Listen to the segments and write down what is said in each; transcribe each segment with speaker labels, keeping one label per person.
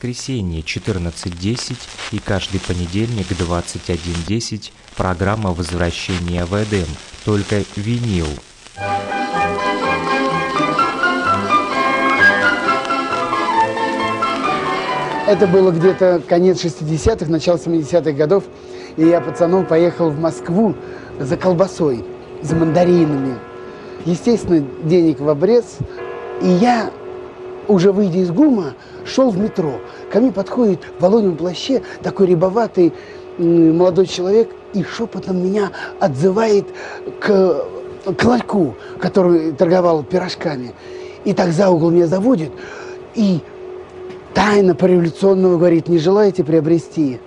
Speaker 1: Воскресенье 14.10 и каждый понедельник 21.10 программа «Возвращение в Эдем», только винил.
Speaker 2: Это было где-то конец 60-х, начало 70-х годов, и я пацаном поехал в Москву за колбасой, за мандаринами. Естественно, денег в обрез, и я, уже выйдя из ГУМа, шел в метро. Ко мне подходит в волонем плаще такой рябоватый молодой человек и шепотом меня отзывает к, к ларьку, который торговал пирожками. И так за угол меня заводит и тайно по-революционному говорит, не желаете приобрести?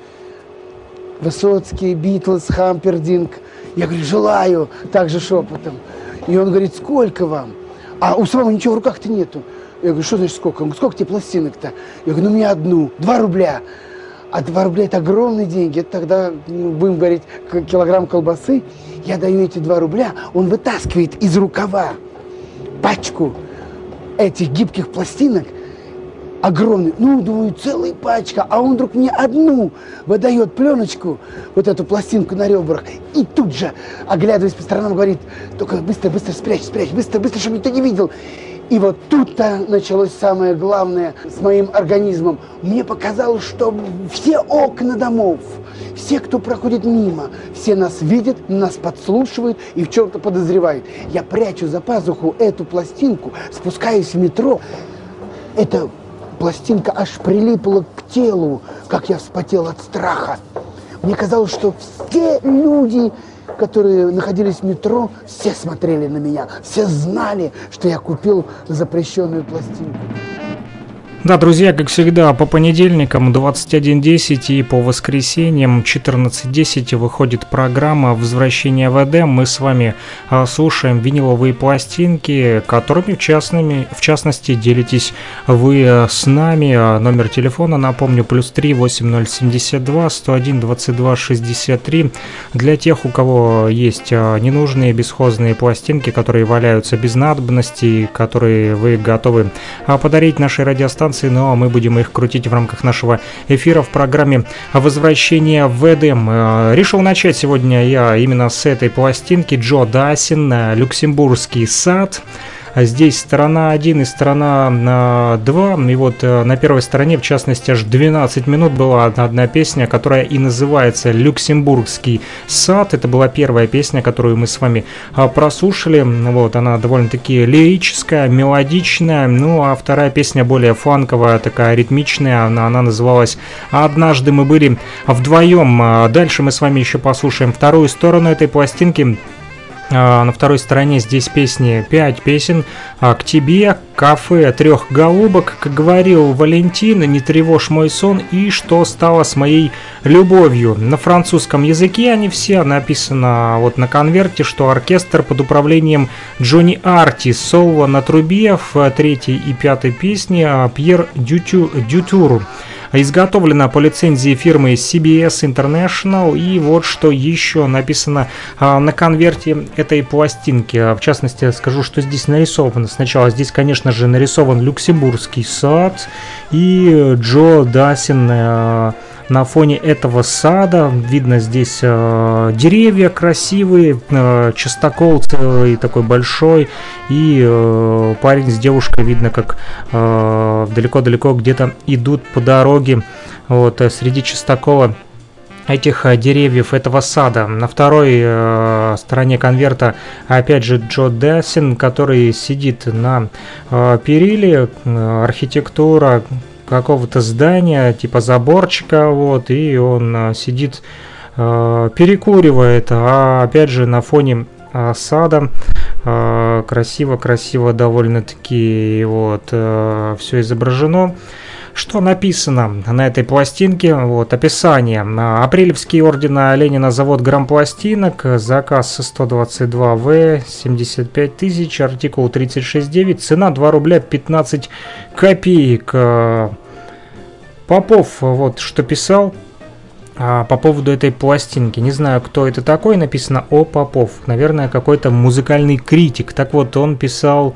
Speaker 2: Высоцкий, Битлз, Хампердинг. Я говорю, желаю, также шепотом. И он говорит, сколько вам? А у самого ничего в руках-то нету. Я говорю, что значит сколько? Он говорит, сколько тебе пластинок-то? Я говорю, ну мне одну, два рубля. А два рубля – это огромные деньги. Это тогда, ну, будем говорить, килограмм колбасы. Я даю эти два рубля, он вытаскивает из рукава пачку этих гибких пластинок, огромный, ну, думаю, целая пачка, а он вдруг мне одну выдает пленочку, вот эту пластинку на ребрах, и тут же, оглядываясь по сторонам, говорит, только быстро, быстро спрячь, спрячь, быстро, быстро, чтобы никто не видел. И вот тут-то началось самое главное с моим организмом. Мне показалось, что все окна домов, все, кто проходит мимо, все нас видят, нас подслушивают и в чем-то подозревают. Я прячу за пазуху эту пластинку, спускаюсь в метро. Эта пластинка аж прилипла к телу, как я вспотел от страха. Мне казалось, что все люди которые находились в метро, все смотрели на меня, все знали, что я купил запрещенную пластинку.
Speaker 3: Да, друзья, как всегда, по понедельникам 21.10 и по воскресеньям 14.10 выходит программа «Возвращение в Эдем». Мы с вами а, слушаем виниловые пластинки, которыми в, частными, в частности делитесь вы а, с нами. А, номер телефона, напомню, плюс 3 8072 101 22 63. Для тех, у кого есть ненужные бесхозные пластинки, которые валяются без надобности, которые вы готовы подарить нашей радиостанции, станции, но ну, а мы будем их крутить в рамках нашего эфира в программе «Возвращение в Эдем». Э, решил начать сегодня я именно с этой пластинки Джо Дасин «Люксембургский сад». А здесь сторона 1 и сторона 2. И вот э, на первой стороне, в частности, аж 12 минут была одна песня, которая и называется «Люксембургский сад». Это была первая песня, которую мы с вами а, прослушали. Вот, она довольно-таки лирическая, мелодичная. Ну, а вторая песня более фанковая, такая ритмичная. Она, она называлась «Однажды мы были вдвоем». А дальше мы с вами еще послушаем вторую сторону этой пластинки. А, на второй стороне здесь песни, 5 песен а, «К тебе», «Кафе трех голубок», как говорил Валентин, «Не тревожь мой сон» и «Что стало с моей любовью». На французском языке они все написано вот на конверте, что оркестр под управлением Джонни Арти, соло на трубе в третьей и пятой песне а, Пьер Дютю, Дютюр изготовлена по лицензии фирмы CBS International. И вот что еще написано на конверте этой пластинки. В частности, скажу, что здесь нарисовано. Сначала здесь, конечно же, нарисован Люксембургский сад и Джо Дасин а, на фоне этого сада видно здесь э, деревья красивые, э, частокол целый такой большой, и э, парень с девушкой видно, как э, далеко-далеко где-то идут по дороге, вот, э, среди частокола этих э, деревьев этого сада. На второй э, стороне конверта опять же Джо Дэссин, который сидит на э, периле, э, архитектура какого-то здания, типа заборчика, вот, и он а, сидит, а, перекуривает, а опять же на фоне а, сада красиво-красиво довольно-таки вот все изображено. Что написано на этой пластинке? Вот описание. Апрелевский орден Ленина завод грампластинок. Заказ 122В, 75 тысяч, артикул 36.9. Цена 2 рубля 15 копеек. Попов вот что писал а, по поводу этой пластинки. Не знаю, кто это такой, написано О. Попов. Наверное, какой-то музыкальный критик. Так вот, он писал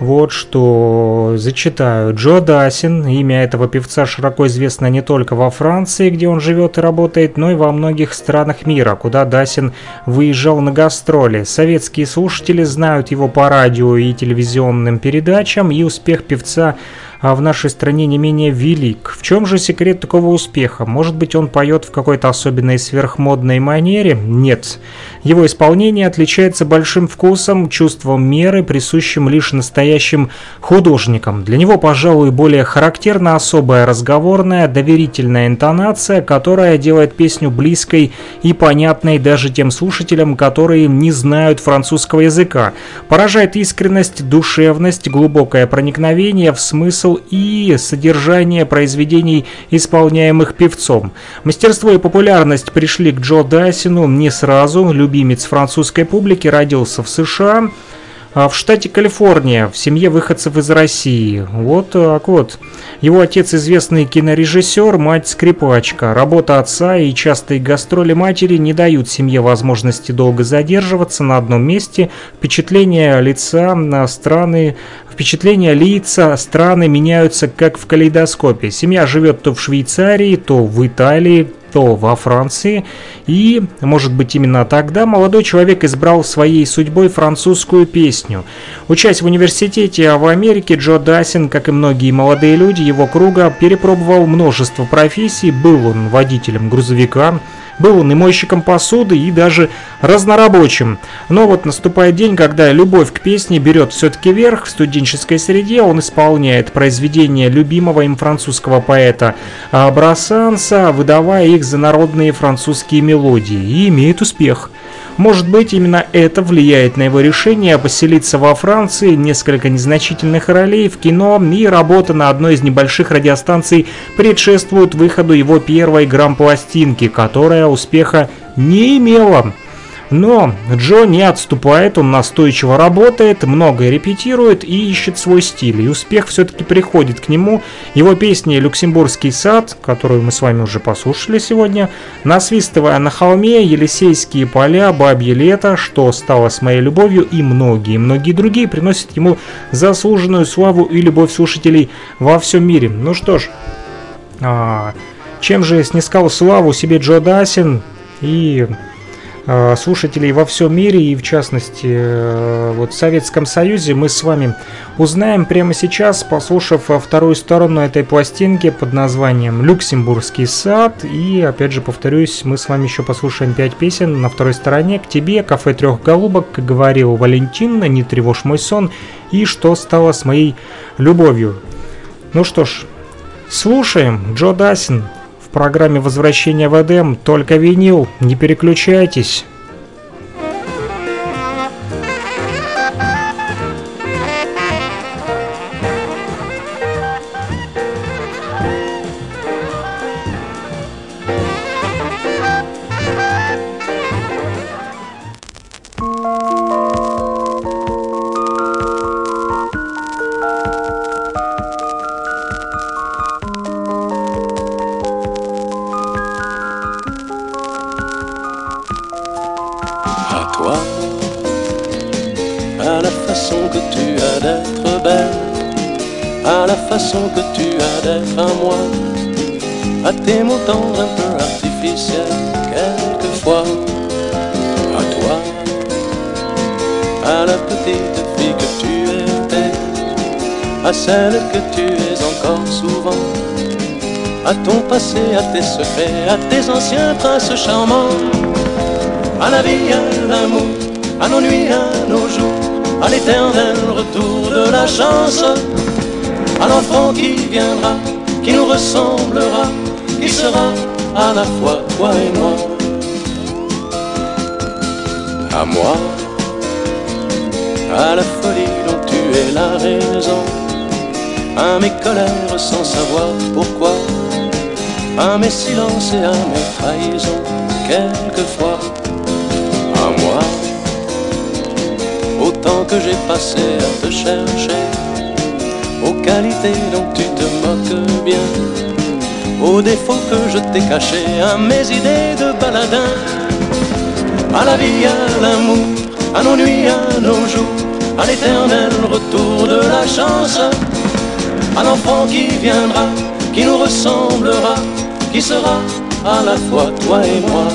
Speaker 3: вот что зачитаю. Джо Дасин, имя этого певца широко известно не только во Франции, где он живет и работает, но и во многих странах мира, куда Дасин выезжал на гастроли. Советские слушатели знают его по радио и телевизионным передачам, и успех певца в нашей стране не менее велик. В чем же секрет такого успеха? Может быть, он поет в какой-то особенной сверхмодной манере? Нет. Его исполнение отличается большим вкусом, чувством меры, присущим лишь настоящим художникам. Для него, пожалуй, более характерна особая разговорная, доверительная интонация, которая делает песню близкой и понятной даже тем слушателям, которые не знают французского языка. Поражает искренность, душевность, глубокое проникновение в смысл и содержание произведений, исполняемых певцом. Мастерство и популярность пришли к Джо Дайсину не сразу, любимец французской публики, родился в США, в штате Калифорния, в семье выходцев из России. Вот так вот. Его отец известный кинорежиссер, мать скрипачка. Работа отца и частые гастроли матери не дают семье возможности долго задерживаться на одном месте. Впечатление лица на страны Впечатления лица страны меняются как в калейдоскопе. Семья живет то в Швейцарии, то в Италии, то во Франции. И, может быть, именно тогда молодой человек избрал своей судьбой французскую песню. Учась в университете в Америке, Джо Дасин, как и многие молодые люди его круга, перепробовал множество профессий. Был он водителем грузовика, был он и мойщиком посуды, и даже разнорабочим. Но вот наступает день, когда любовь к песне берет все-таки верх в студенческой среде, он исполняет произведения любимого им французского поэта Брассанса, выдавая их за народные французские мелодии, и имеет успех – может быть, именно это влияет на его решение поселиться во Франции, несколько незначительных ролей в кино и работа на одной из небольших радиостанций предшествуют выходу его первой грамм-пластинки, которая успеха не имела. Но Джо не отступает, он настойчиво работает, много репетирует и ищет свой стиль. И успех все-таки приходит к нему. Его песни «Люксембургский сад», которую мы с вами уже послушали сегодня, «Насвистывая на холме», «Елисейские поля», «Бабье лето», «Что стало с моей любовью» и многие-многие другие приносят ему заслуженную славу и любовь слушателей во всем мире. Ну что ж, а, чем же снискал славу себе Джо Дасин и слушателей во всем мире и в частности э, вот в Советском Союзе мы с вами узнаем прямо сейчас, послушав вторую сторону этой пластинки под названием «Люксембургский сад». И опять же повторюсь, мы с вами еще послушаем пять песен на второй стороне «К тебе», «Кафе трех голубок», как говорил Валентин, «Не тревожь мой сон» и «Что стало с моей любовью». Ну что ж, слушаем Джо Дасин программе возвращения в Эдем только винил, не переключайтесь.
Speaker 4: À tes secrets, à tes anciens princes charmants, à la vie, à l'amour, à nos nuits, à nos jours, à l'éternel retour de la chance, à l'enfant qui viendra, qui nous ressemblera, qui sera à la fois toi et moi. À moi, à la folie dont tu es la raison, à mes colères sans savoir pourquoi à mes silences et à mes trahisons, quelquefois, à moi, autant que j'ai passé à te chercher, aux qualités dont tu te moques bien, aux défauts que je t'ai cachés, à mes idées de baladin, à la vie, à l'amour, à nos nuits, à nos jours, à l'éternel retour de la chance, à l'enfant qui viendra, qui nous ressemblera, qui sera à la fois toi et moi.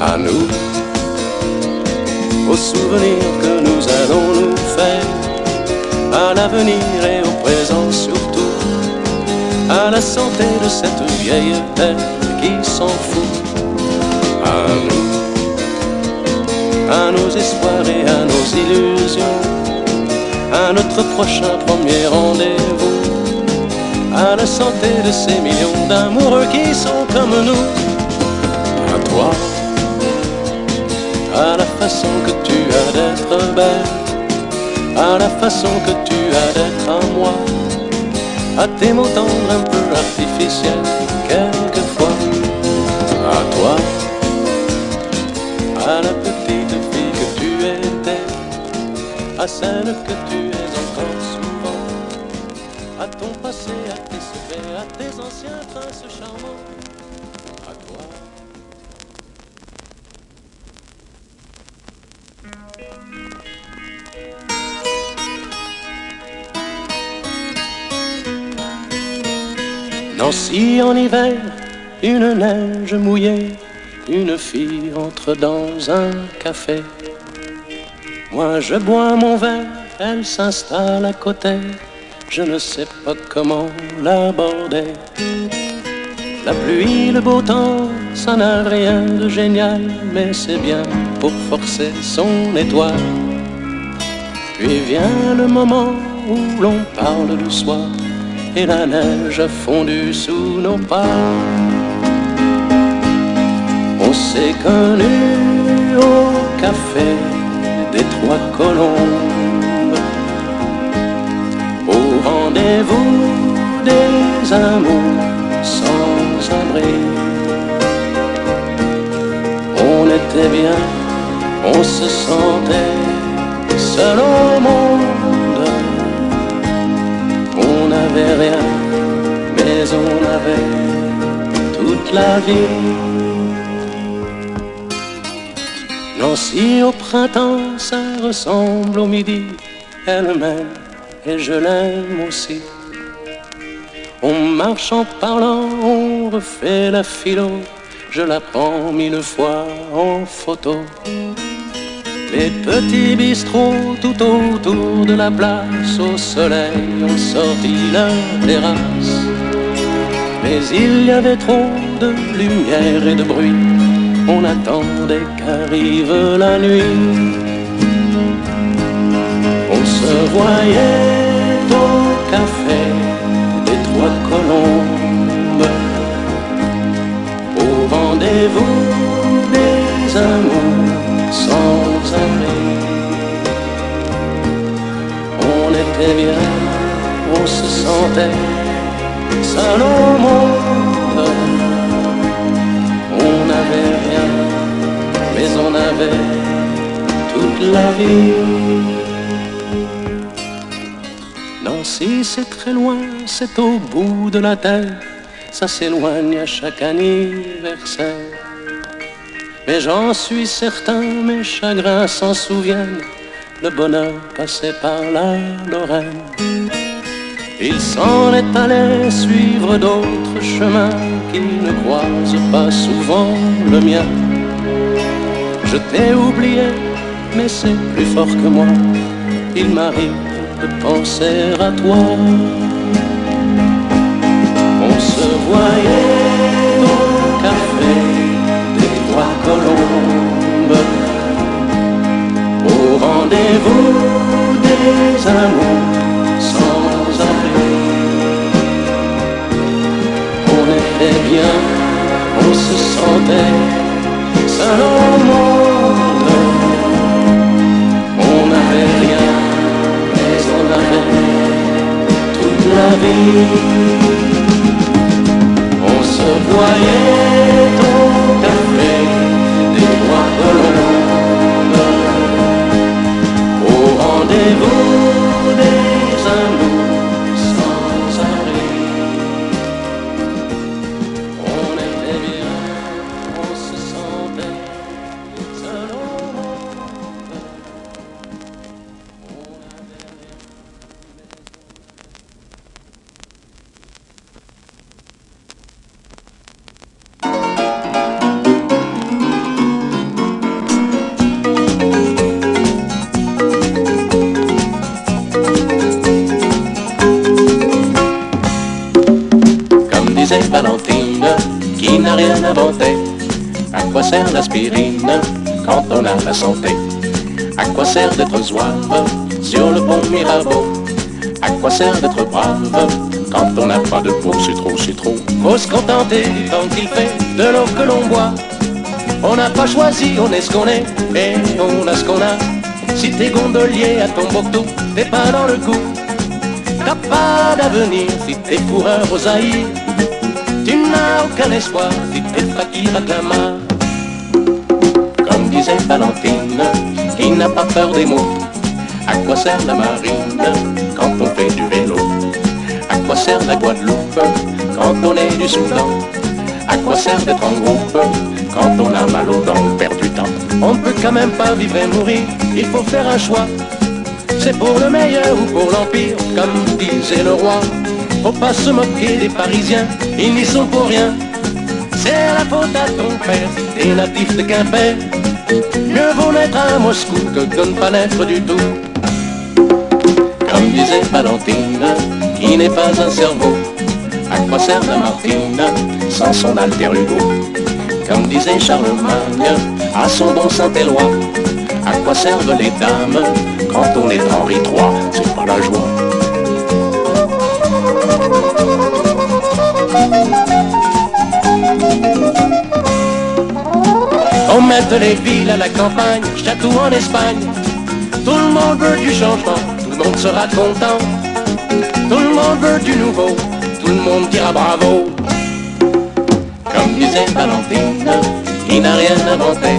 Speaker 4: À nous, aux souvenirs que nous allons nous faire, à l'avenir et au présent surtout, à la santé de cette vieille terre qui s'en fout. À nous, à nos espoirs et à nos illusions, à notre prochain premier rendez-vous à la santé de ces millions d'amoureux qui sont comme nous. À toi, à la façon que tu as d'être belle, à la façon que tu as d'être à moi, à tes mots tendres un peu artificiels, quelquefois. À toi, à la petite fille que tu étais, à celle que tu es ton passé, à tes secrets, à tes anciens princes charmants, à toi. Nancy en hiver, une neige mouillée, une fille entre dans un café. Moi je bois mon verre, elle s'installe à côté, je ne sais pas comment l'aborder. La pluie, le beau temps, ça n'a rien de génial, mais c'est bien pour forcer son étoile. Puis vient le moment où l'on parle du soir et la neige a fondu sous nos pas. On s'est connus au café des Trois Colombes, rendez-vous des amours sans abri. On était bien, on se sentait seul au monde. On n'avait rien, mais on avait toute la vie. Nancy au printemps, ça ressemble au midi. Elle m'aime et je l'aime aussi. On marche en parlant, on refait la philo. Je la prends mille fois en photo. Les petits bistrots tout autour de la place au soleil ont sorti leur terrasse. Mais il y avait trop de lumière et de bruit. On attendait qu'arrive la nuit. On se voyait au café des Trois Colombes. Au rendez-vous des amours sans abri. On était bien, on se sentait monde. On n'avait rien, mais on avait toute la vie. C'est très loin, c'est au bout de la terre, ça s'éloigne à chaque anniversaire. Mais j'en suis certain, mes chagrins s'en souviennent. Le bonheur passait par la Lorraine. Il s'en est allé suivre d'autres chemins qui ne croisent pas souvent le mien. Je t'ai oublié, mais c'est plus fort que moi. Il m'arrive de penser à toi. On se voyait au café des Trois Colombes, au rendez-vous des amours sans abri. On était bien, on se sentait seul au. On se voyait sert d'être brave quand on n'a pas de peau C'est trop, c'est trop. Faut se contenter du temps qu'il fait, de l'eau que l'on boit. On n'a pas choisi, on est ce qu'on est, et on a ce qu'on a. Si t'es gondolier à Tombouctou, t'es pas dans le coup. T'as pas d'avenir si t'es coureur aux Zaïre. Tu n'as aucun espoir si t'es fakir à Clamart. Comme disait Valentine, qui n'a pas peur des mots. À quoi sert la marine? Quoi sert la Guadeloupe quand on est du Soudan? À quoi sert d'être en groupe quand on a mal aux dents On perd du temps? On ne peut quand même pas vivre et mourir, il faut faire un choix. C'est pour le meilleur ou pour l'empire, comme disait le roi. Faut pas se moquer des Parisiens, ils n'y sont pour rien. C'est la faute à ton père, t'es natif de Quimper. Mieux vaut naître à Moscou que de ne pas naître du tout. Comme disait Valentine, qui n'est pas un cerveau. À quoi sert la Martine sans son alter Hugo Comme disait Charlemagne, à son bon Saint-Éloi. À quoi servent les dames quand on est Henri III C'est pas la joie? On met les villes à la campagne, château en Espagne. Tout le monde veut du changement, tout le monde sera content. Tout le monde veut du nouveau, tout le monde dira bravo. Comme disait Valentine, il n'a rien inventé.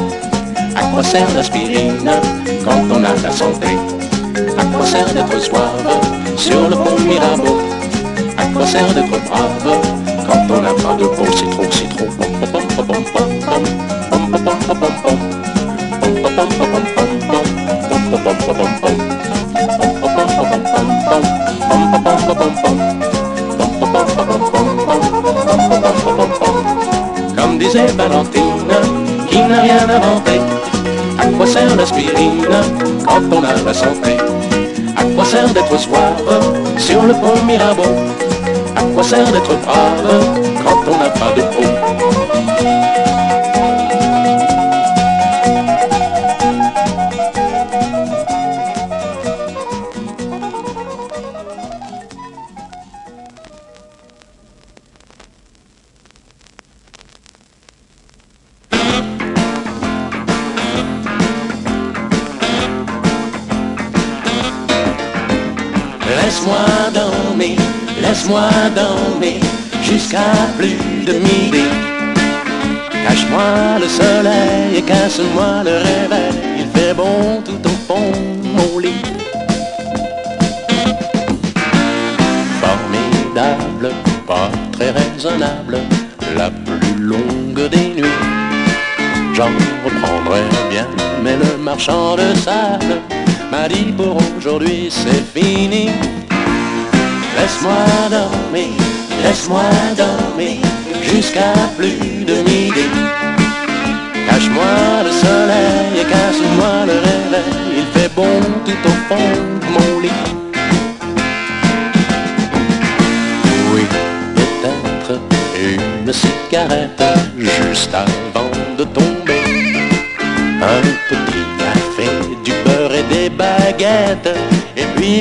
Speaker 4: À quoi sert l'aspirine quand on a la santé? À quoi sert d'être soif sur le pont Mirabeau? À quoi sert d'être brave quand on n'a pas de peau? C'est trop. Comme disait Valentine, qui n'a rien inventé. À quoi sert l'aspirine quand on a la santé? À quoi sert d'être soif sur le pont Mirabeau? À quoi sert d'être brave quand on n'a pas de peau? Laisse-moi dormir jusqu'à plus de midi. Cache-moi le soleil et casse-moi le réveil, il fait bon tout au fond mon lit. Formidable, pas très raisonnable, la plus longue des nuits. J'en reprendrai bien, mais le marchand de sable m'a dit pour aujourd'hui c'est fini. Laisse-moi dormir, laisse-moi dormir jusqu'à plus de midi. Cache-moi le soleil et casse-moi le réveil, il fait bon tout au fond de mon lit. Oui, peut-être une cigarette juste avant de tomber? Un petit café, du beurre et des baguettes,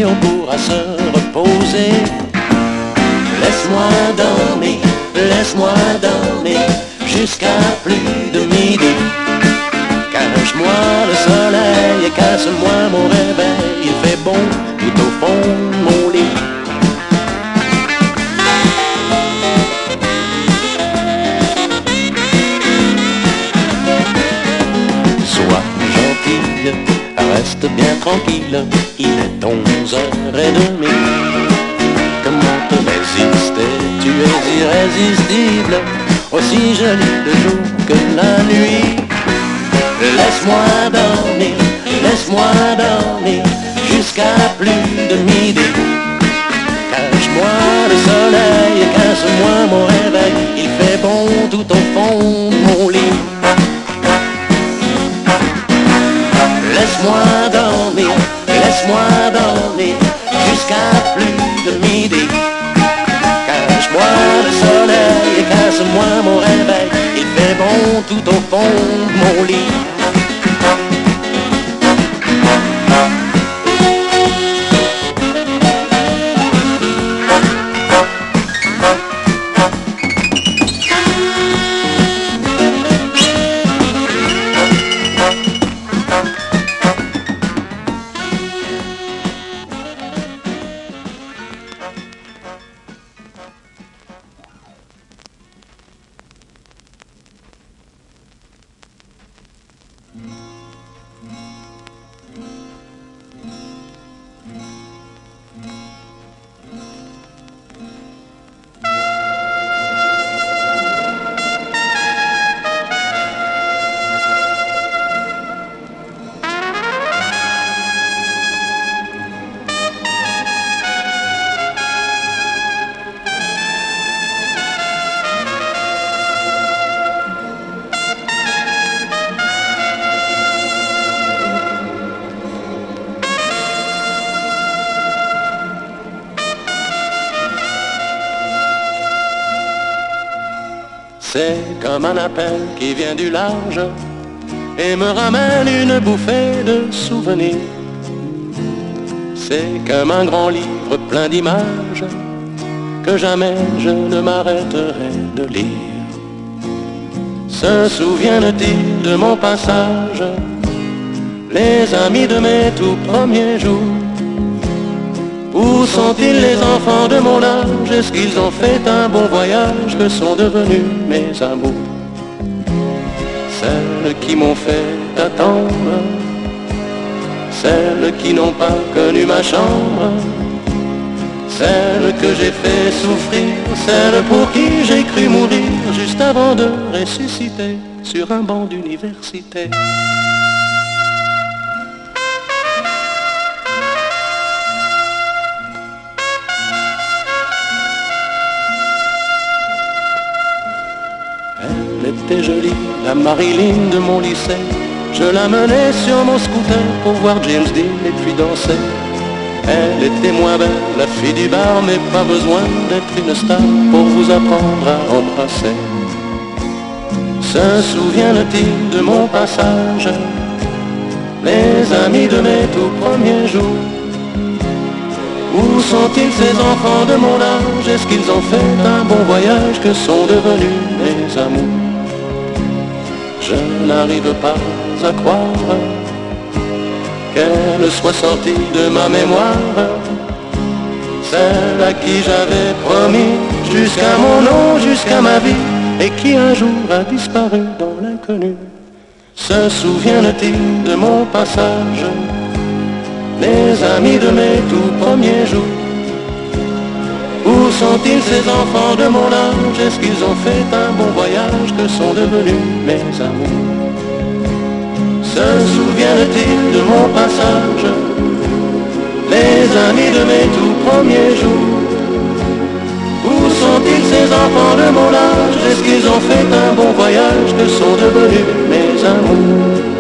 Speaker 4: on pourra se reposer. Laisse-moi dormir, laisse-moi dormir jusqu'à plus de midi. Cache-moi le soleil et casse-moi mon réveil, il fait bon tout au fond de mon lit. Sois gentille, reste bien tranquille, est onze heures et demie. Comment te résister, tu es irrésistible, aussi jolie le jour que la nuit. Laisse-moi dormir, laisse-moi dormir, jusqu'à plus de midi. Cache-moi le soleil et casse-moi mon réveil, il fait bon tout au fond de mon lit. Laisse-moi tout au fond de mon lit. Qui vient du large et me ramène une bouffée de souvenirs. C'est comme un grand livre plein d'images que jamais je ne m'arrêterai de lire. Se souviennent-ils de mon passage, les amis de mes tout premiers jours où sont-ils les enfants de mon âge? Est-ce qu'ils ont fait un bon voyage Que sont devenus mes amours? Celles qui m'ont fait attendre Celles qui n'ont pas connu ma chambre Celles que j'ai fait souffrir Celles pour qui j'ai cru mourir Juste avant de ressusciter Sur un banc d'université était jolie, la Marilyn de mon lycée. Je la menais sur mon scooter pour voir James Dean et puis danser. Elle était moins belle, la fille du bar, mais pas besoin d'être une star pour vous apprendre à embrasser. Se souviennent-ils de mon passage? Les amis de mes tout premiers jours Où sont-ils ces enfants de mon âge? Est-ce qu'ils ont fait un bon voyage Que sont devenus mes amours? Je n'arrive pas à croire qu'elle soit sortie de ma mémoire, celle à qui j'avais promis jusqu'à mon nom, jusqu'à ma vie, et qui un jour a disparu dans l'inconnu. Se souviennent-ils de mon passage, les amis de mes tout premiers jours où sont-ils ces enfants de mon âge? Est-ce qu'ils ont fait un bon voyage? Que sont devenus mes amours? Se souviennent-ils de mon passage? Les amis de mes tout premiers jours. Où sont-ils ces enfants de mon âge? Est-ce qu'ils ont fait un bon voyage? Que sont devenus mes amours?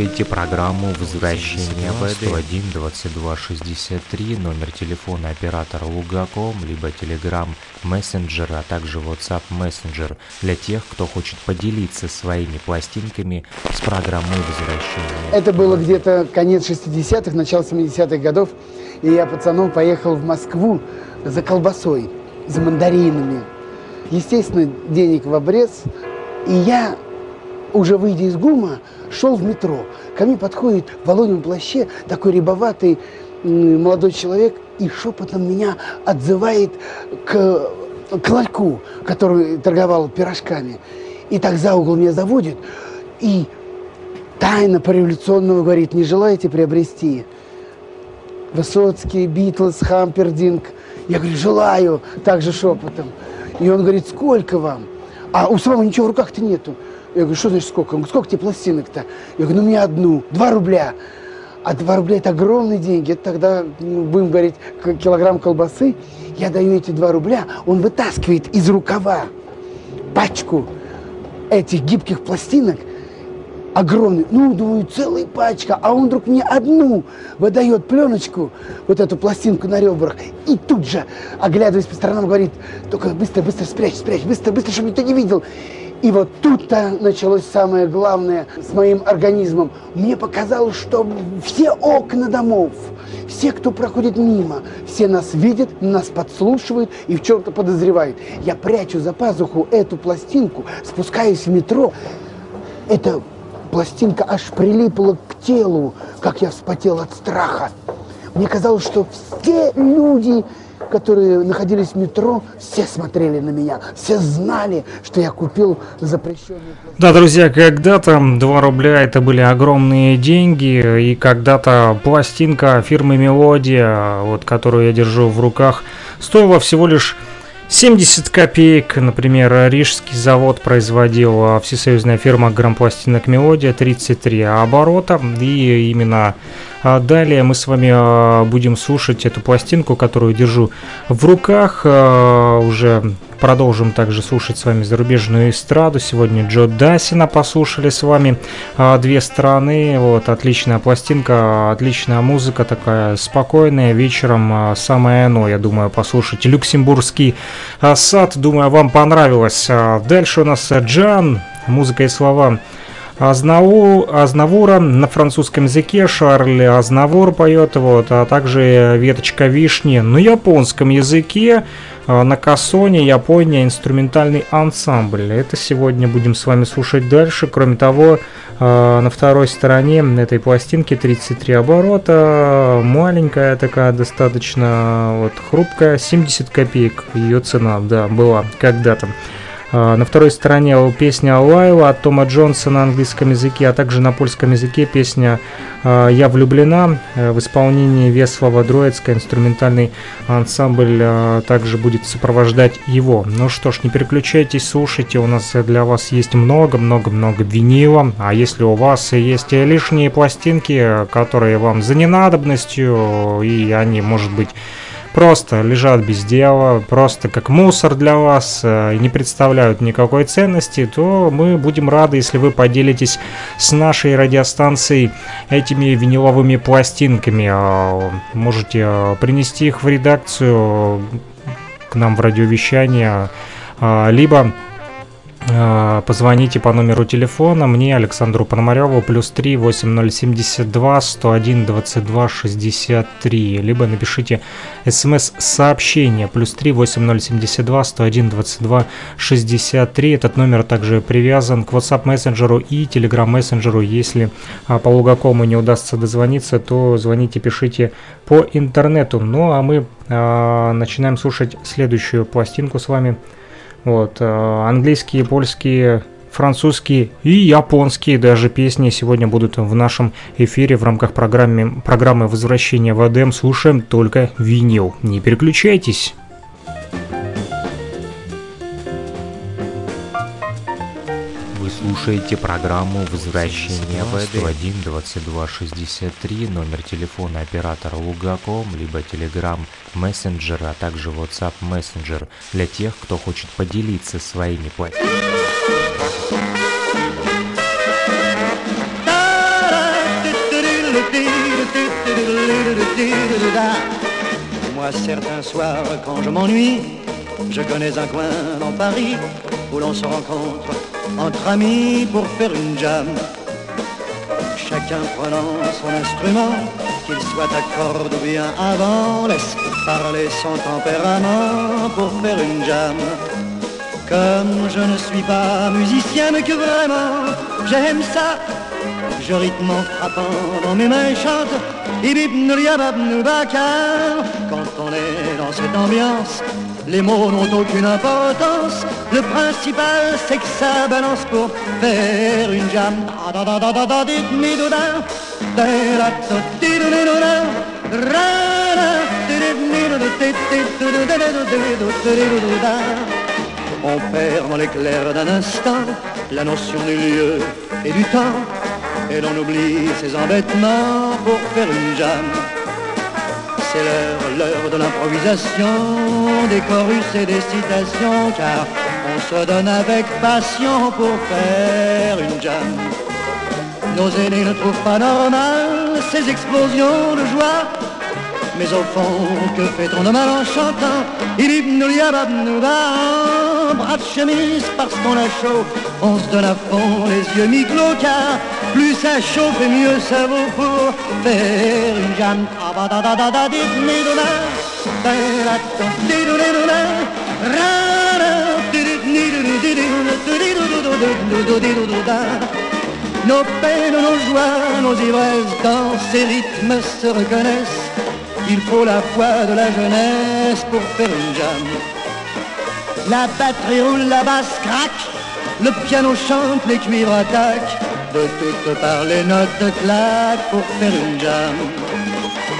Speaker 1: Слушаете программу «Возвращение в 101 22 63, номер телефона оператора Лугаком, либо Telegram Messenger, а также WhatsApp Messenger для тех, кто хочет поделиться своими пластинками с программой «Возвращение».
Speaker 2: Это было где-то конец 60-х, начало 70-х годов, и я пацаном поехал в Москву за колбасой, за мандаринами. Естественно, денег в обрез, и я уже выйдя из ГУМа, шел в метро. Ко мне подходит в волонем плаще такой рябоватый молодой человек и шепотом меня отзывает к, к ларьку, который торговал пирожками. И так за угол меня заводит и тайно по-революционному говорит, не желаете приобрести Высоцкий, Битлз, Хампердинг? Я говорю, желаю, также шепотом. И он говорит, сколько вам? А у самого ничего в руках-то нету. Я говорю, что значит сколько? Он говорит, сколько тебе пластинок-то? Я говорю, ну мне одну, два рубля. А 2 рубля это огромные деньги. Это тогда, ну, будем говорить, килограмм колбасы. Я даю эти 2 рубля, он вытаскивает из рукава пачку этих гибких пластинок, огромный, ну, думаю, целая пачка, а он вдруг мне одну выдает пленочку, вот эту пластинку на ребрах, и тут же, оглядываясь по сторонам, говорит, только быстро, быстро спрячь, спрячь, быстро, быстро, чтобы никто не видел. И вот тут-то началось самое главное с моим организмом. Мне показалось, что все окна домов, все, кто проходит мимо, все нас видят, нас подслушивают и в чем-то подозревают. Я прячу за пазуху эту пластинку, спускаюсь в метро. Эта пластинка аж прилипла к телу, как я вспотел от страха. Мне казалось, что все люди которые находились в метро, все смотрели на меня, все знали, что я купил запрещенную...
Speaker 3: Да, друзья, когда-то 2 рубля это были огромные деньги, и когда-то пластинка фирмы Мелодия, вот, которую я держу в руках, стоила всего лишь 70 копеек, например, Рижский завод производил а, всесоюзная фирма грампластинок Мелодия 33 оборота, и именно а, далее мы с вами а, будем слушать эту пластинку, которую держу в руках, уже Продолжим также слушать с вами зарубежную эстраду. Сегодня Джо Дасина послушали с вами а, две страны. Вот, отличная пластинка, отличная музыка такая спокойная. Вечером а, самое оно, я думаю, послушать. Люксембургский а, сад, думаю, вам понравилось. А, дальше у нас Джан, музыка и слова. Азнаву, Азнавура на французском языке, Шарль Азнавур поет, вот, а также веточка вишни на японском языке. А, на Кассоне, Япония, инструментальный ансамбль. Это сегодня будем с вами слушать дальше. Кроме того, а, на второй стороне этой пластинки 33 оборота, маленькая такая достаточно, вот хрупкая, 70 копеек ее цена, да, была когда-то. А, на второй стороне песня Лайла от Тома Джонса на английском языке, а также на польском языке песня а, «Я влюблена» э, в исполнении Веслова Дроицкая. Инструментальный ансамбль а, также будет сопровождать его. Ну что ж, не переключайтесь, слушайте, у нас для вас есть много-много-много винила. А если у вас есть лишние пластинки, которые вам за ненадобностью, и они, может быть, просто лежат без дела, просто как мусор для вас э, не представляют никакой ценности, то мы будем рады, если вы поделитесь с нашей радиостанцией этими виниловыми пластинками. А, можете э, принести их в редакцию к нам в радиовещание, а, либо Э, позвоните по номеру телефона мне, Александру Пономареву, плюс 3 8072 101 22 63, либо напишите смс-сообщение, плюс 3 8072 101 22 63. Этот номер также привязан к WhatsApp мессенджеру и Telegram мессенджеру. Если а, по Лугакому не удастся дозвониться, то звоните, пишите по интернету. Ну а мы а, начинаем слушать следующую пластинку с вами. Вот, э, английские, польские, французские и японские даже песни сегодня будут в нашем эфире в рамках программы, программы «Возвращение в Эдем». Слушаем только винил. Не переключайтесь.
Speaker 1: Слушаете программу «Возвращение в 1 22 63, номер телефона оператора Лугаком, либо Telegram Messenger, а также WhatsApp Messenger для тех, кто хочет поделиться своими платежами.
Speaker 4: Moi, certains soirs, quand je m'ennuie, je connais un coin dans Paris où l'on se rencontre entre amis pour faire une jam. Chacun prenant son instrument, qu'il soit à corde ou bien avant, laisse parler son tempérament pour faire une jam. Comme je ne suis pas musicien mais que vraiment j'aime ça, je rythme en frappant dans mes mains chante quand on est dans cette ambiance les mots n'ont aucune importance. Le principal, c'est que ça balance pour faire une jam.
Speaker 5: On perd dans l'éclair d'un instant la notion du lieu et du temps. Et l'on oublie ses embêtements pour faire une jam. C'est l'heure, l'heure de l'improvisation, des chorus et des citations, car on se donne avec passion pour faire une jam. Nos aînés ne trouvent pas normal ces explosions de joie. Mais au fond, que fait-on de mal en chantant? Bras de chemise parce qu'on a chaud. On se donne à fond les yeux mi-clos car plus ça chauffe et mieux ça vaut pour faire une jam. Nos peines, nos joies, nos ivresses dans ces rythmes se reconnaissent. Il faut la foi de la jeunesse pour faire une jam. La batterie roule, la basse craque, le piano chante, les cuivres attaquent. De toutes parts les notes claquent pour faire une jam.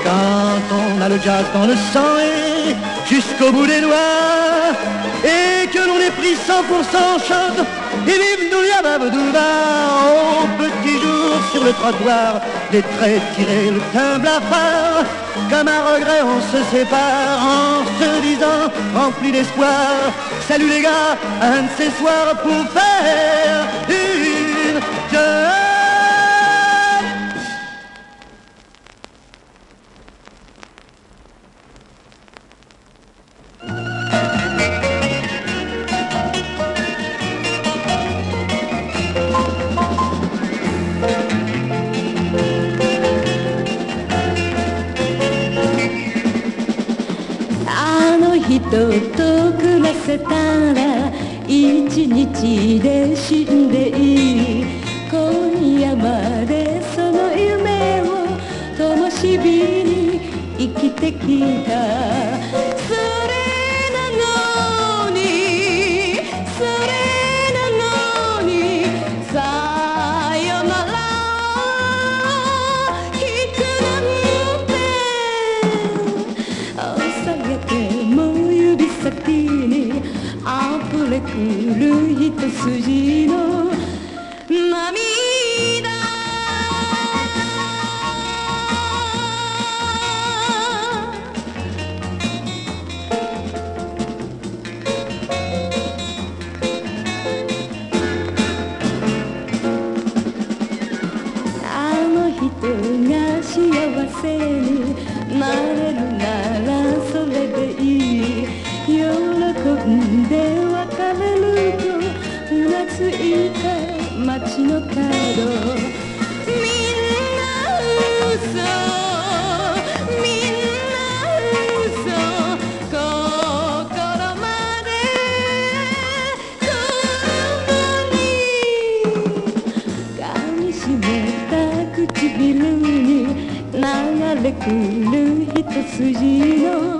Speaker 5: Quand on a le jazz dans le sang et jusqu'au bout des doigts, et que l'on est pris 100% chante, et vive nous au petit jour sur le trottoir, des traits tirés, le teint blafard, comme un regret on se sépare en se disant, rempli d'espoir, salut les gars, un de ces soirs pour faire 街
Speaker 6: の
Speaker 7: 角。みんな嘘。みんな嘘。心まで。共に噛みしめた唇に流れくる一筋の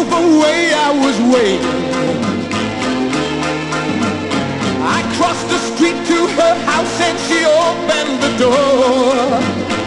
Speaker 6: Drove away, I was waiting. I crossed the street to her house and she opened the door.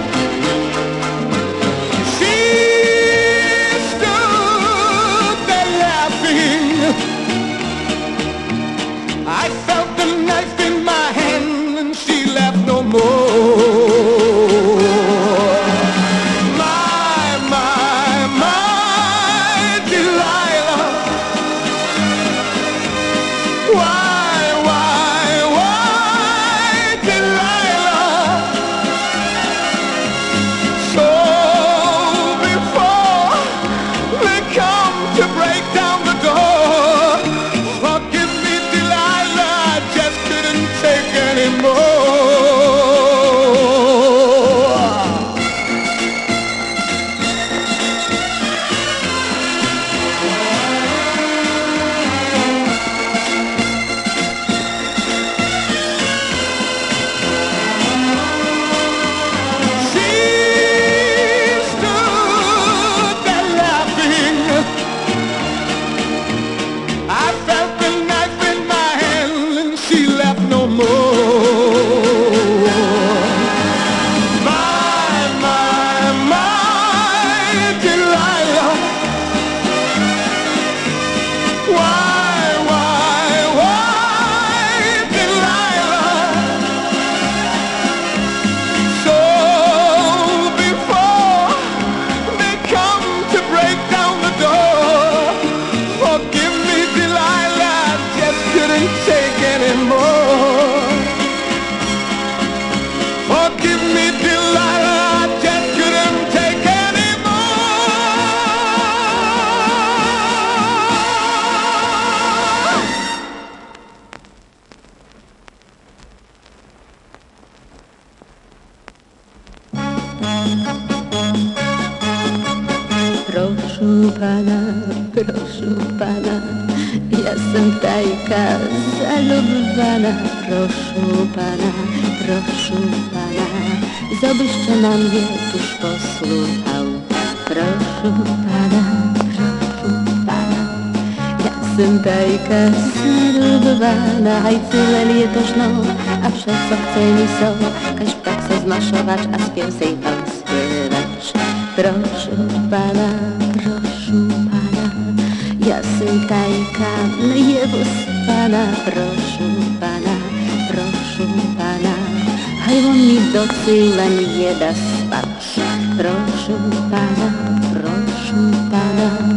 Speaker 8: Proszę pana, proszę pana, haj on mi do tyla nie da spać. Proszę pana, proszę pana,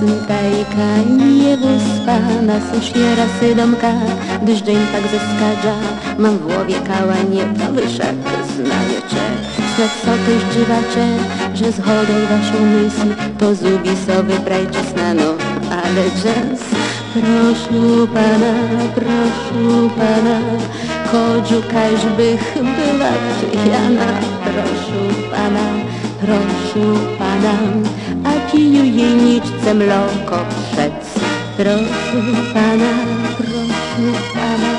Speaker 8: Sytajka niewyspana, słusznie rasy domka, gdyż dzień tak zeskadza, mam w głowie kałanie, to wyszak znajecie. Snad so też dziwacze, że zchodzą waszą myśl, to zubi sobie prajcze snano, ale jazz. Prosił Pana, prosił Pana, chodźu kaźbych była pijana. Prosił Pana, prosił Pana, a piju jej niczce mloko przec. Prosił Pana, prosił Pana,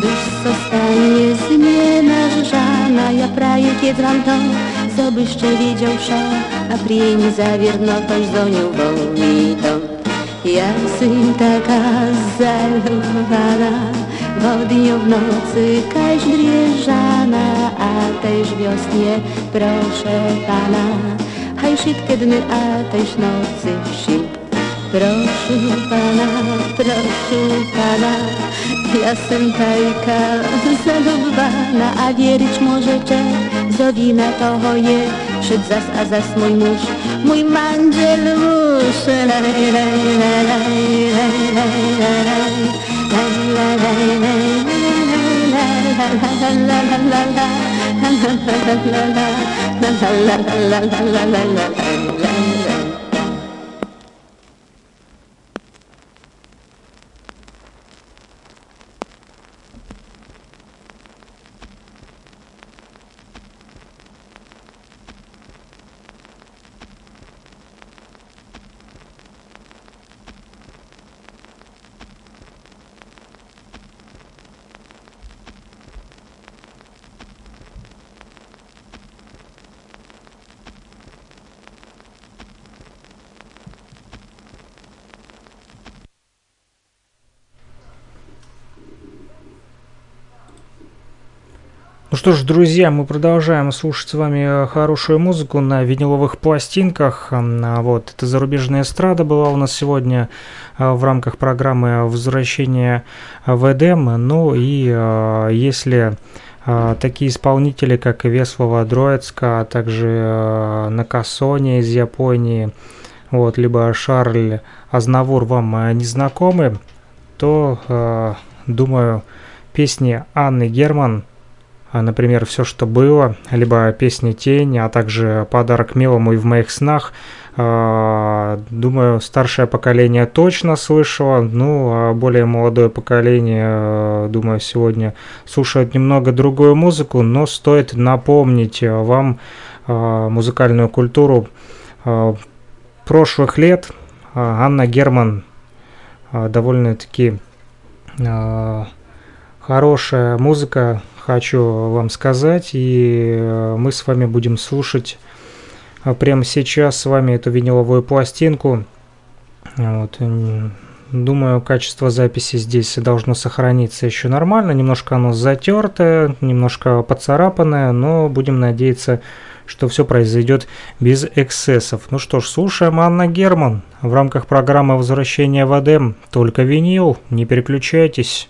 Speaker 8: byś zostanie z nienarzana. Ja praję, kiedy to, co byście wiedział sza, a prieni zawierno, toś zonił wolni to. Ja syn taka zalowana, w dniu w nocy kaś drieżana, a też wiosnie proszę pana, haj szybkie dny, a też nocy sip. Proszę pana, proszę pana, ja jestem tajka zalowana, a wierzyć możecie, Zowina toho je, Szedł zas, a zas mój mąż, mój mandziel mórz. La la la la la
Speaker 3: Ну что ж, друзья, мы продолжаем слушать с вами э, хорошую музыку на виниловых пластинках. А вот, это зарубежная эстрада была у нас сегодня э, в рамках программы «Возвращение в Эдем». Ну и э, если такие исполнители, как Веслова Дроицка, а также Накасони из Японии, вот, либо Шарль Азнавур вам не знакомы, то, думаю, песни Анны Герман – например, «Все, что было», либо песня «Тень», а также «Подарок милому и в моих снах». А, думаю, старшее поколение точно слышало, ну, а более молодое поколение, думаю, сегодня слушают немного другую музыку, но стоит напомнить вам музыкальную культуру прошлых лет. Анна Герман довольно-таки хорошая музыка, хочу вам сказать, и э, мы с вами будем слушать э, прямо сейчас с вами эту виниловую пластинку. Вот. Думаю, качество записи здесь должно сохраниться еще нормально. Немножко оно затертое, немножко поцарапанное, но будем надеяться, что все произойдет без эксцессов. Ну что ж, слушаем Анна Герман в рамках программы «Возвращение в Эдем». Только винил, не переключайтесь.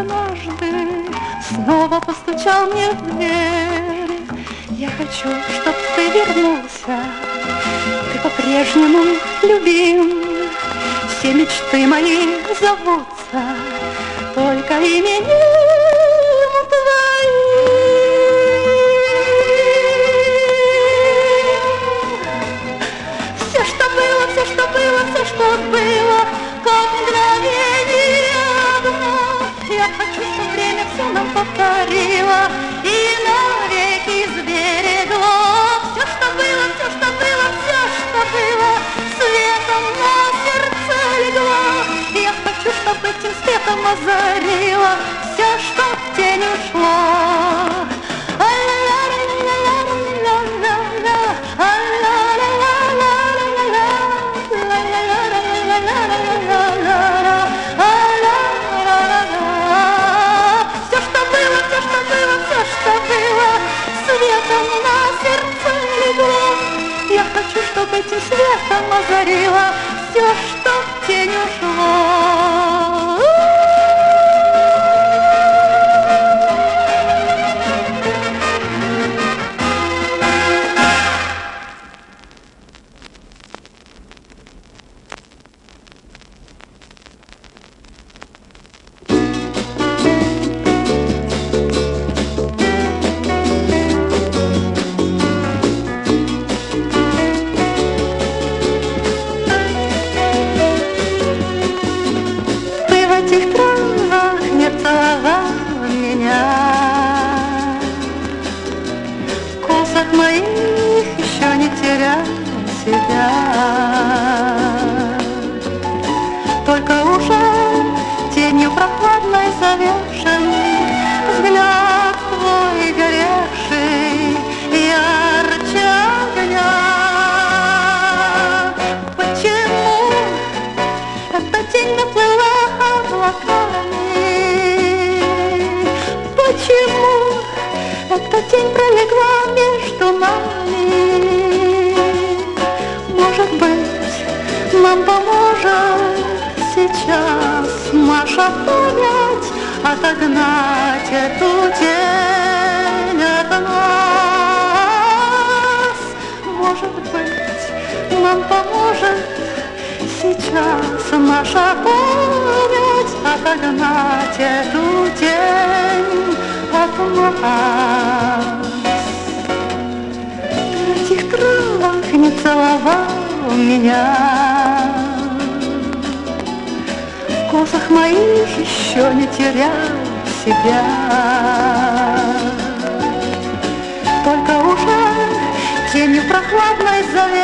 Speaker 7: Однажды снова постучал мне в дверь. Я хочу, чтоб ты вернулся, ты по-прежнему любим. Все мечты мои зовутся только именем. что было, как повторило и навеки сберегло. Все, что было, все, что было, все, что было, светом на сердце легло. Я хочу, чтобы этим светом озарило все, что в тень ушло. Чтоб этим светом озарила все, что в тень ушло. Наша память отогнать эту тень от нас. Этих травах не целовал меня, в косах моих еще не терял себя. Только уже тенью прохладной завешен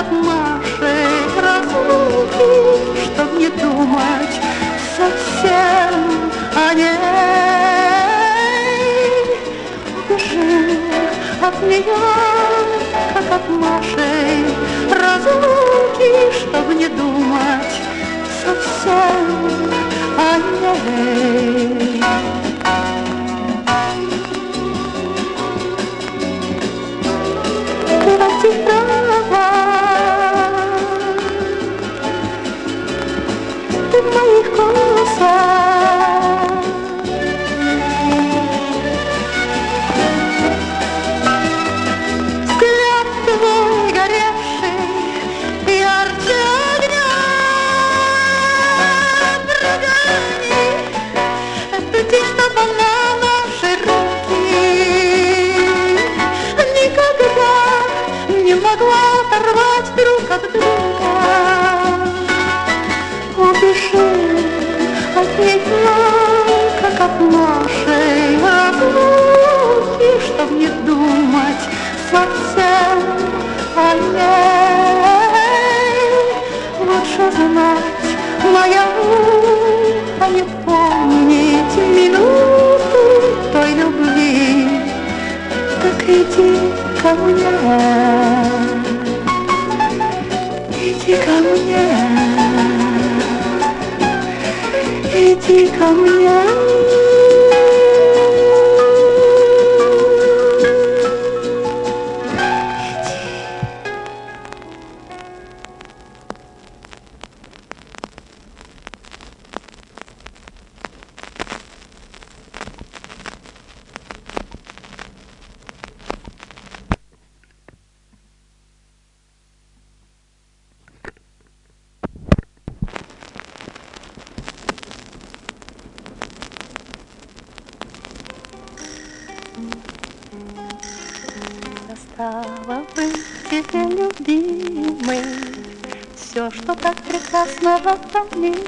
Speaker 7: от нашей разлуки, Чтоб не думать совсем о ней. Бежи от нее, как от нашей разлуки, Чтоб не думать совсем о ней. καμιά. Έτσι καμιά. Έτσι καμιά. Быть тебе любимый Все, что так прекрасно в этом мире.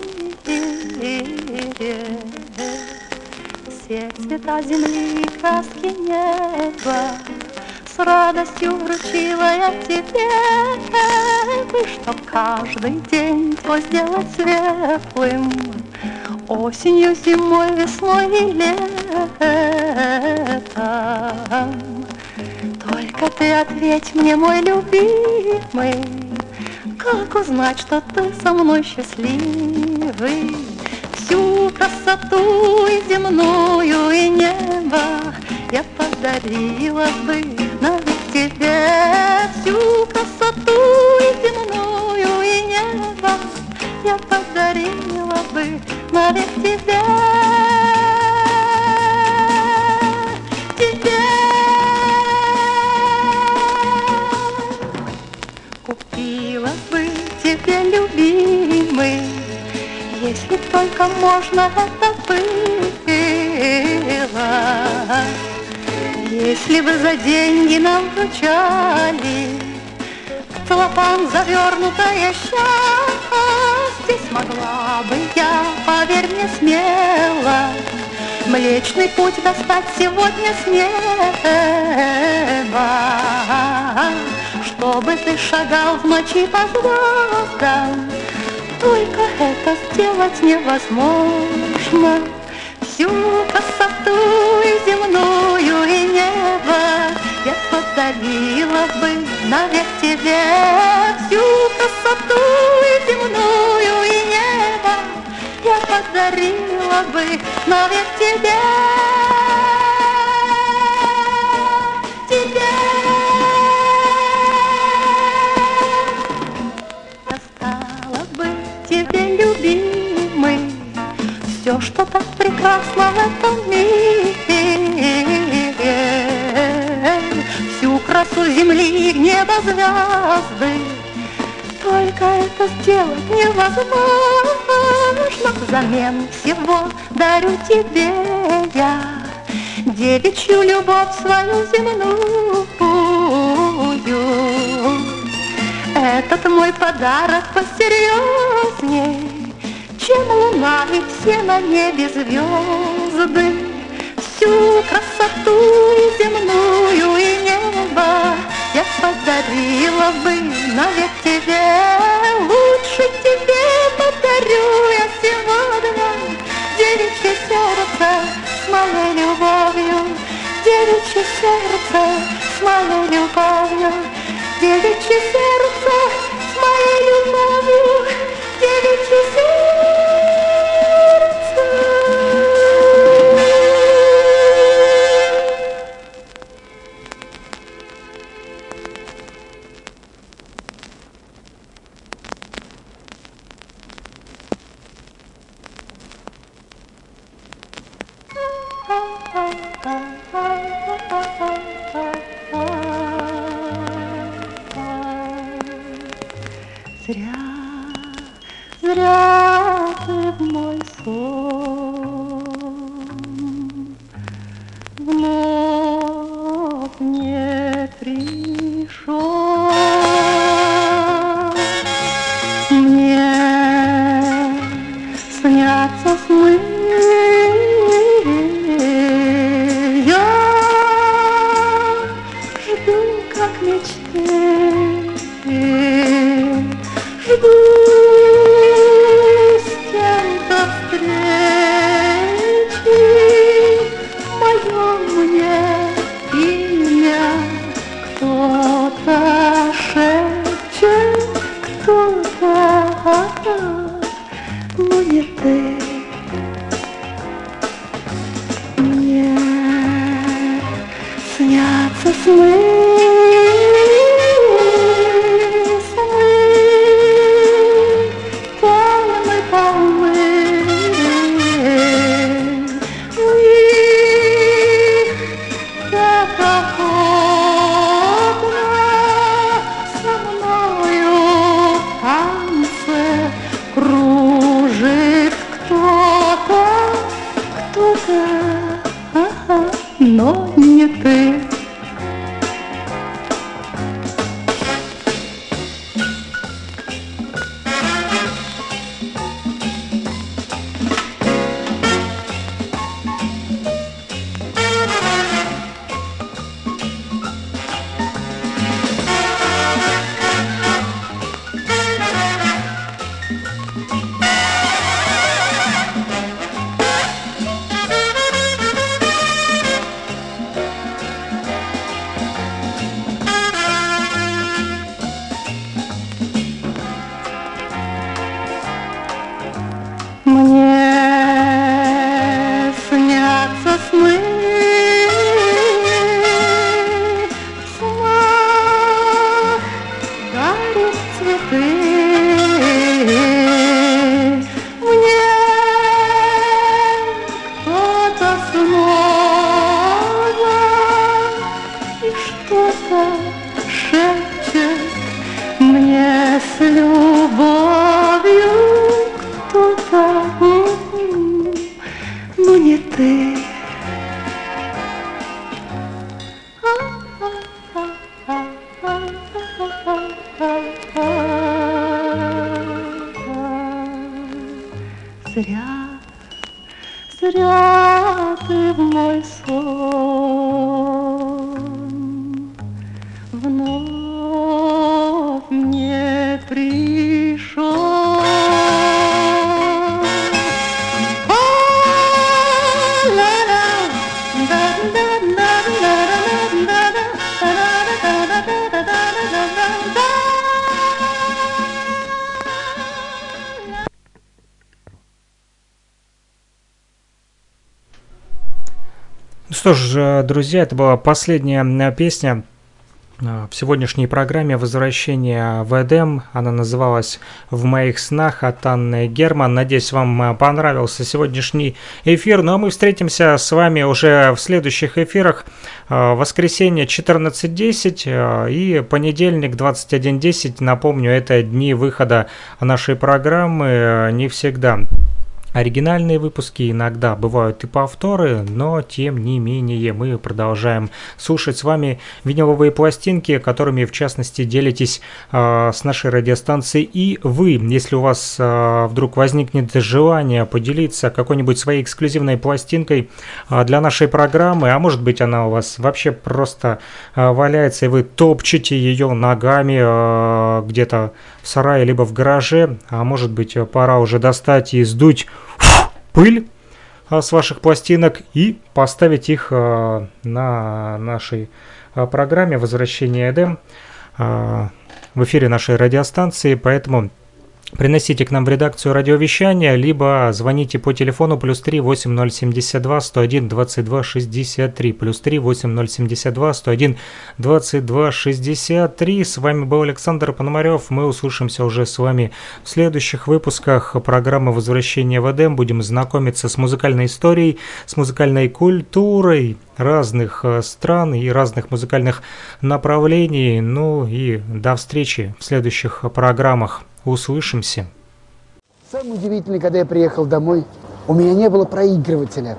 Speaker 7: Все цвета земли и краски неба. С радостью вручила я тебе. Пышно чтоб каждый день твой сделать светлым, Осенью, зимой, весной и летом. Только ты ответь мне, мой любимый, Как узнать, что ты со мной счастливый? Всю красоту и земную, и небо Я подарила бы навек тебе Всю красоту и земную, и небо Я подарила бы тебе Тебе Только можно это было Если бы за деньги нам вручали Целлофан завернутое счастье Смогла бы я, поверь мне смело. Млечный путь достать сегодня с неба Чтобы ты шагал в ночи по звездам Только это сделать невозможно. Всю красоту и земную, и небо Я подарила бы навек тебе. Всю красоту и земную, и небо Я подарила бы навек тебе что так прекрасно в этом мире. Всю красу земли и неба звезды, только это сделать невозможно. Взамен всего дарю тебе я девичью любовь свою земную. Этот мой подарок посерьезней чем луна и все на небе звезды. Всю красоту и земную, и небо Я подарила бы навек тебе. Лучше тебе подарю я сегодня Девичье сердце с моей любовью, Девичье сердце с моей любовью, Девичье сердце с моей любовью, Девичье сердце.
Speaker 3: Что ж, друзья, это была последняя песня в сегодняшней программе «Возвращение в Эдем». Она называлась «В моих снах» от Анны Герман. Надеюсь, вам понравился сегодняшний эфир. Ну а мы встретимся с вами уже в следующих эфирах. Воскресенье 14.10 и понедельник 21.10. Напомню, это дни выхода нашей программы. Не всегда оригинальные выпуски, иногда бывают и повторы, но тем не менее мы продолжаем слушать с вами виниловые пластинки, которыми в частности делитесь э, с нашей радиостанцией и вы. Если у вас э, вдруг возникнет желание поделиться какой-нибудь своей эксклюзивной пластинкой э, для нашей программы, а может быть она у вас вообще просто э, валяется и вы топчете ее ногами э, где-то в сарае либо в гараже, а может быть пора уже достать и сдуть пыль а, с ваших пластинок и поставить их а, на нашей а, программе «Возвращение Эдем» в эфире нашей радиостанции, поэтому Приносите к нам в редакцию радиовещания, либо звоните по телефону плюс 3 8072 101 22 63, плюс 3 8072 101 22 63. С вами был Александр Пономарев. Мы услышимся уже с вами в следующих выпусках программы «Возвращение в Эдем». Будем знакомиться с музыкальной историей, с музыкальной культурой разных э, стран и разных музыкальных направлений. Ну и до встречи в следующих программах. Услышимся.
Speaker 2: Самое удивительное, когда я приехал домой, у меня не было проигрывателя.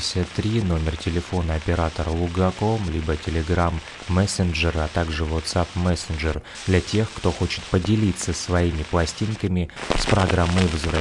Speaker 1: 73, номер телефона оператора Лугаком, либо Telegram Messenger, а также WhatsApp Messenger для тех, кто хочет поделиться своими пластинками с программой «Возвращение